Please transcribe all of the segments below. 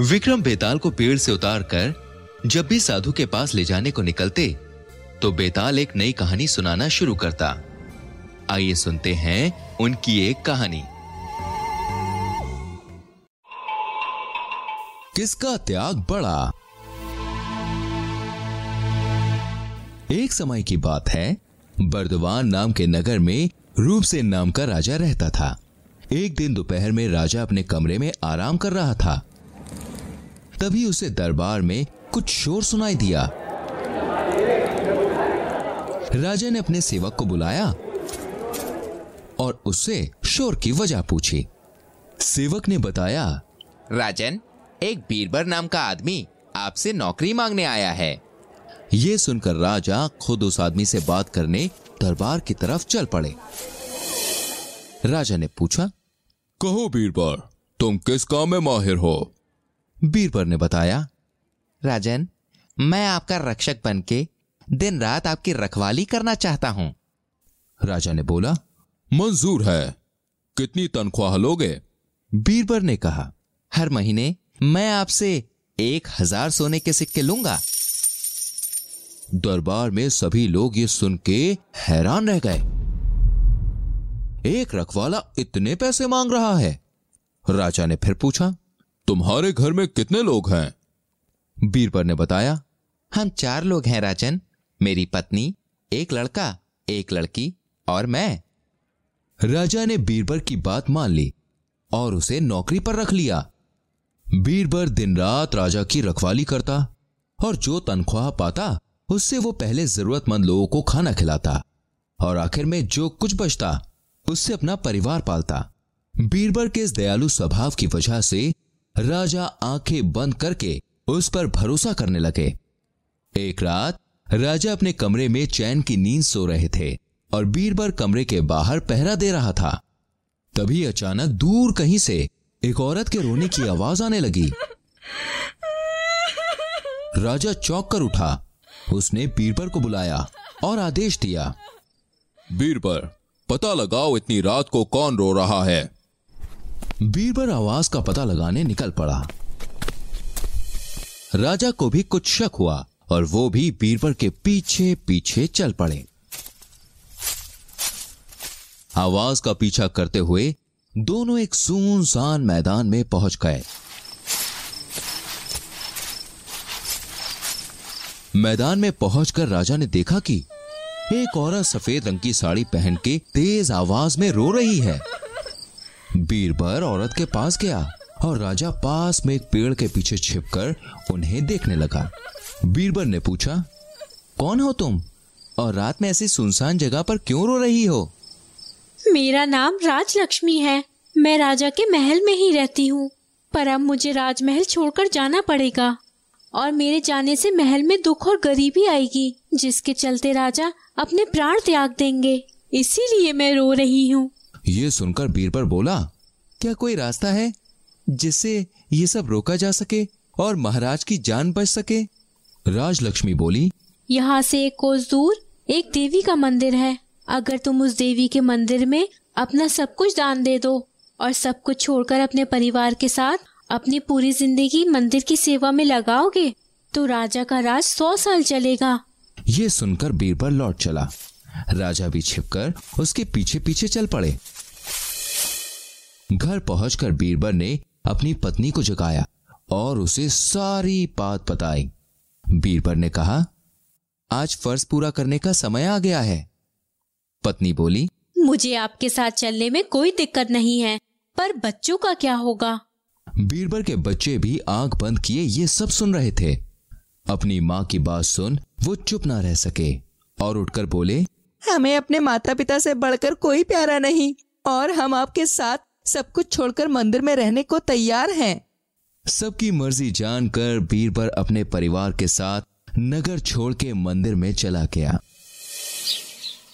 विक्रम बेताल को पेड़ से उतारकर जब भी साधु के पास ले जाने को निकलते तो बेताल एक नई कहानी सुनाना शुरू करता। आइए सुनते हैं उनकी एक कहानी। किसका त्याग बड़ा? एक समय की बात है, बर्दवान नाम के नगर में रूपसेन नाम का राजा रहता था। एक दिन दोपहर में राजा अपने कमरे में आराम कर रहा था। तभी उसे दरबार में कुछ शोर सुनाई दिया। राजा ने अपने सेवक को बुलाया और उससे शोर की वजह पूछी। सेवक ने बताया राजन एक बीरबर नाम का आदमी आपसे नौकरी मांगने आया है। ये सुनकर राजा खुद उस आदमी से बात करने दरबार की तरफ़ चल पड़े। राजा ने पूछा कहो बीरबर तुम किस काम में माहिर हो? बीरबर ने बताया राजन मैं आपका रक्षक बनके दिन रात आपकी रखवाली करना चाहता हूँ। राजा ने बोला मंजूर है। कितनी तनख्वाह लोगे? बीरबर ने कहा हर महीने मैं आपसे एक हज़ार सोने के सिक्के लूँगा। दरबार में सभी लोग ये सुन के हैरान रह गए। एक रखवाला इतने पैसे मांग रहा है। राजा ने फिर पूछा तुम्हारे घर में कितने लोग हैं? बीरबर ने बताया हम चार लोग हैं राजन मेरी पत्नी एक लड़का एक लड़की और मैं. राजा ने बीरबर की बात मान ली और उसे नौकरी पर रख लिया। बीरबर दिन रात राजा की रखवाली करता और जो तनख्वाह पाता उससे वो पहले जरूरतमंद लोगों को खाना खिलाता और आखिर में जो कुछ बचता, उससे अपना परिवार पालता। बीरबर के इस दयालु स्वभाव की वजह से राजा आँखें बंद करके उस पर भरोसा करने लगे। एक रात, राजा अपने कमरे में चैन की नींद सो रहे थे और बीरबर कमरे के बाहर पहरा दे रहा था। तभी अचानक दूर कहीं से एक औरत के रोने की आवाज़ आने लगी। राजा चौंक कर उठा। उसने बीरबर को बुलाया और आदेश दिया। बीरबर पता लगाओ इतनी रात को कौन रो रहा है। बीरबर आवाज़ का पता लगाने निकल पड़ा। राजा को भी कुछ शक हुआ और वो भी बीरबर के पीछे पीछे चल पड़े। आवाज़ का पीछा करते हुए दोनों एक सुनसान मैदान में पहुँच गए। मैदान में पहुंचकर राजा ने देखा कि एक औरत सफ़ेद रंग की साड़ी पहन के तेज आवाज़ में रो रही है। बीरबर औरत के पास गया और राजा पास में एक पेड़ के पीछे छिपकर उन्हें देखने लगा। बीरबर ने पूछा, कौन हो तुम? और रात में ऐसी सुनसान जगह पर क्यों रो रही हो? मेरा नाम राजलक्ष्मी है। मैं राजा के महल में ही रहती हूँ, पर अब मुझे राजमहल छोड़कर जाना पड़ेगा। और मेरे जाने से महल में दुख और गरीबी आएगी जिसके चलते राजा अपने प्राण त्याग देंगे। इसीलिए मैं रो रही हूँ। ये सुनकर बीरबर बोला क्या कोई रास्ता है जिससे ये सब रोका जा सके और महाराज की जान बच सके? राजलक्ष्मी बोली यहाँ से एक कोस दूर एक देवी का मंदिर है। अगर तुम उस देवी के मंदिर में अपना सब कुछ दान दे दो और सब कुछ छोड़कर अपने परिवार के साथ अपनी पूरी ज़िंदगी मंदिर की सेवा में लगाओगे तो राजा का राज सौ साल चलेगा। ये सुनकर बीरबल लौट चला। राजा भी छिपकर उसके पीछे पीछे चल पड़े। घर पहुंचकर बीरबल ने अपनी पत्नी को जगाया और उसे सारी बात बताई। बीरबल ने कहा आज फ़र्ज़ पूरा करने का समय आ गया है। पत्नी बोली मुझे आपके साथ चलने में कोई दिक्कत नहीं है पर बच्चों का क्या होगा? बीरबल के बच्चे भी आँख बंद किए ये सब सुन रहे थे। अपनी माँ की बात सुन वो चुप ना रह सके और उठकर बोले हमें अपने माता पिता से बढ़कर कोई प्यारा नहीं और हम आपके साथ सब कुछ छोड़कर मंदिर में रहने को तैयार हैं। सबकी मर्ज़ी जानकर बीरबल अपने परिवार के साथ नगर छोड़ के मंदिर में चला गया।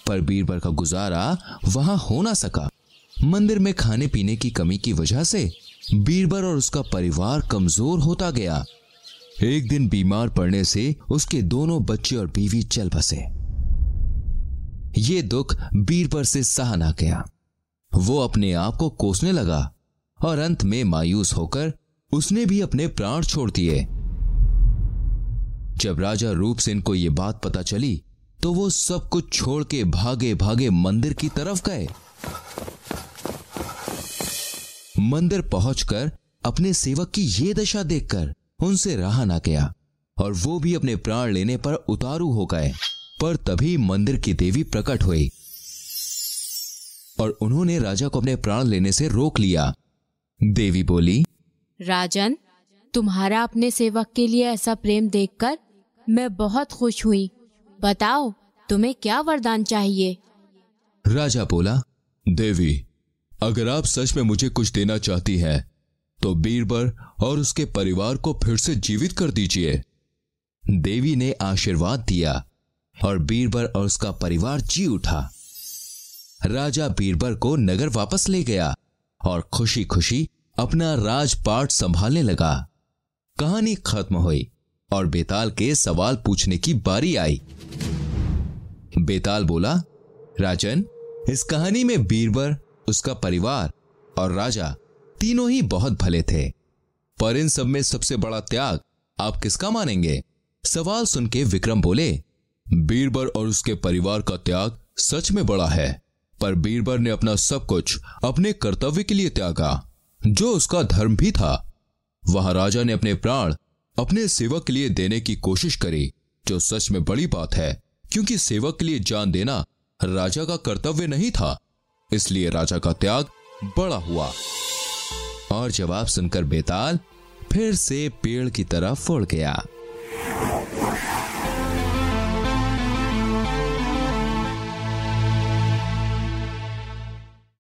पर बीरबल का गुजारा वहाँ हो ना सका। मंदिर में खाने पीने की कमी की वजह से बीरबल और उसका परिवार कमज़ोर होता गया। एक दिन बीमार पड़ने से उसके दोनों बच्चे और बीवी चल बसे ये दुख बीरबल से सहा ना गया। वो अपने आप को कोसने लगा और अंत में मायूस होकर उसने भी अपने प्राण छोड़ दिए। जब राजा रूप सिंह को यह बात पता चली तो वो सब कुछ छोड़ के भागे भागे मंदिर की तरफ़ गए। मंदिर पहुंचकर अपने सेवक की ये दशा देखकर उनसे रहा ना गया और वो भी अपने प्राण लेने पर उतारू हो गए। पर तभी मंदिर की देवी प्रकट हुई और उन्होंने राजा को अपने प्राण लेने से रोक लिया। देवी बोली राजन तुम्हारा अपने सेवक के लिए ऐसा प्रेम देखकर मैं बहुत खुश हुई। बताओ तुम्हें क्या वरदान चाहिए? राजा बोला देवी अगर आप सच में मुझे कुछ देना चाहती हैं तो बीरबल और उसके परिवार को फिर से जीवित कर दीजिए। देवी ने आशीर्वाद दिया और बीरबल और उसका परिवार जी उठा। राजा बीरबल को नगर वापस ले गया और खुशी खुशी अपना राजपाट संभालने लगा। कहानी खत्म हुई और बेताल के सवाल पूछने की बारी आई। बेताल बोला, राजन, इस कहानी में बीरबल उसका परिवार और राजा तीनों ही बहुत भले थे। पर इन सब में सबसे बड़ा त्याग आप किसका मानेंगे? सवाल सुन के विक्रम बोले, बीरबल और उसके परिवार का त्याग सच में बड़ा है, पर बीरबल ने अपना सब कुछ अपने कर्तव्य के लिए त्यागा, जो उसका धर्म भी था। वहाँ राजा ने अपने प्राण अपने सेवक के लिए देने की कोशिश करी, जो सच में बड़ी बात है, क्योंकि सेवक के लिए जान देना राजा का कर्तव्य नहीं था। इसलिए राजा का त्याग बड़ा हुआ। और जवाब सुनकर बेताल फिर से पेड़ की तरफ़ उड़ गया।